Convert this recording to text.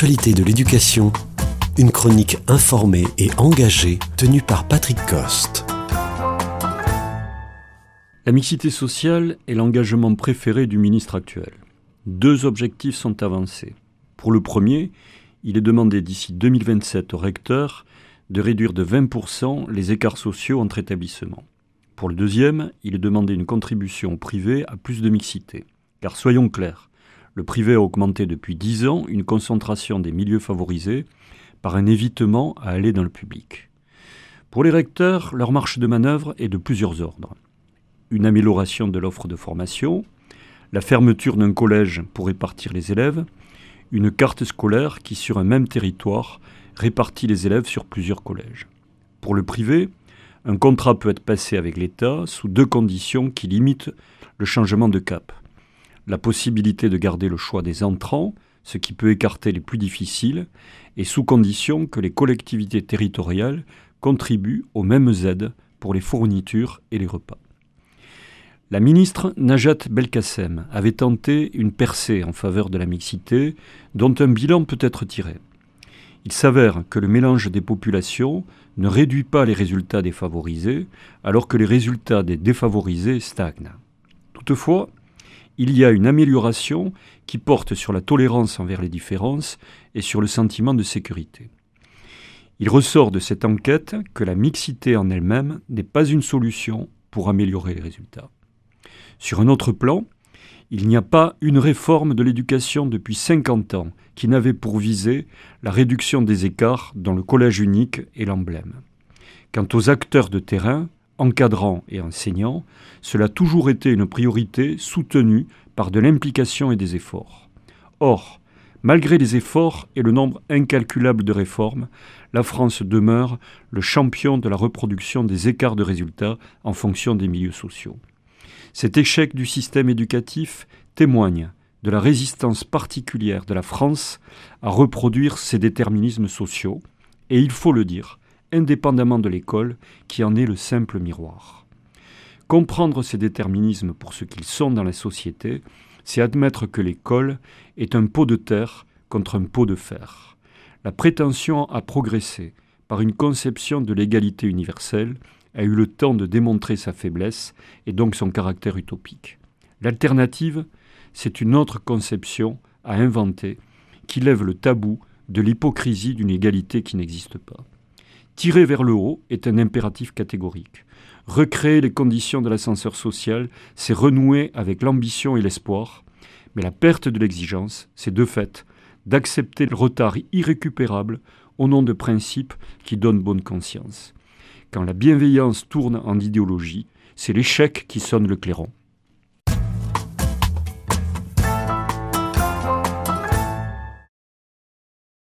De l'éducation, une chronique informée et engagée tenue par Patrick Coste. La mixité sociale est l'engagement préféré du ministre actuel. Deux objectifs sont avancés. Pour le premier, il est demandé d'ici 2027 aux recteurs de réduire de 20% les écarts sociaux entre établissements. Pour le deuxième, il est demandé une contribution privée à plus de mixité. Car soyons clairs, le privé a augmenté depuis 10 ans une concentration des milieux favorisés par un évitement à aller dans le public. Pour les recteurs, leur marche de manœuvre est de plusieurs ordres. Une amélioration de l'offre de formation, la fermeture d'un collège pour répartir les élèves, une carte scolaire qui, sur un même territoire, répartit les élèves sur plusieurs collèges. Pour le privé, un contrat peut être passé avec l'État sous deux conditions qui limitent le changement de cap. La possibilité de garder le choix des entrants, ce qui peut écarter les plus difficiles, et sous condition que les collectivités territoriales contribuent aux mêmes aides pour les fournitures et les repas. La ministre Najat Belkacem avait tenté une percée en faveur de la mixité, dont un bilan peut être tiré. Il s'avère que le mélange des populations ne réduit pas les résultats des favorisés, alors que les résultats des défavorisés stagnent. Toutefois, il y a une amélioration qui porte sur la tolérance envers les différences et sur le sentiment de sécurité. Il ressort de cette enquête que la mixité en elle-même n'est pas une solution pour améliorer les résultats. Sur un autre plan, il n'y a pas une réforme de l'éducation depuis 50 ans qui n'avait pour visée la réduction des écarts dans le collège unique et l'emblème. Quant aux acteurs de terrain, encadrants et enseignants, cela a toujours été une priorité soutenue par de l'implication et des efforts. Or, malgré les efforts et le nombre incalculable de réformes, la France demeure le champion de la reproduction des écarts de résultats en fonction des milieux sociaux. Cet échec du système éducatif témoigne de la résistance particulière de la France à reproduire ces déterminismes sociaux, et il faut le dire, indépendamment de l'école, qui en est le simple miroir. Comprendre ces déterminismes pour ce qu'ils sont dans la société, c'est admettre que l'école est un pot de terre contre un pot de fer. La prétention à progresser par une conception de l'égalité universelle a eu le temps de démontrer sa faiblesse et donc son caractère utopique. L'alternative, c'est une autre conception à inventer qui lève le tabou de l'hypocrisie d'une égalité qui n'existe pas. Tirer vers le haut est un impératif catégorique. Recréer les conditions de l'ascenseur social, c'est renouer avec l'ambition et l'espoir, mais la perte de l'exigence, c'est de fait d'accepter le retard irrécupérable au nom de principes qui donnent bonne conscience. Quand la bienveillance tourne en idéologie, c'est l'échec qui sonne le clairon.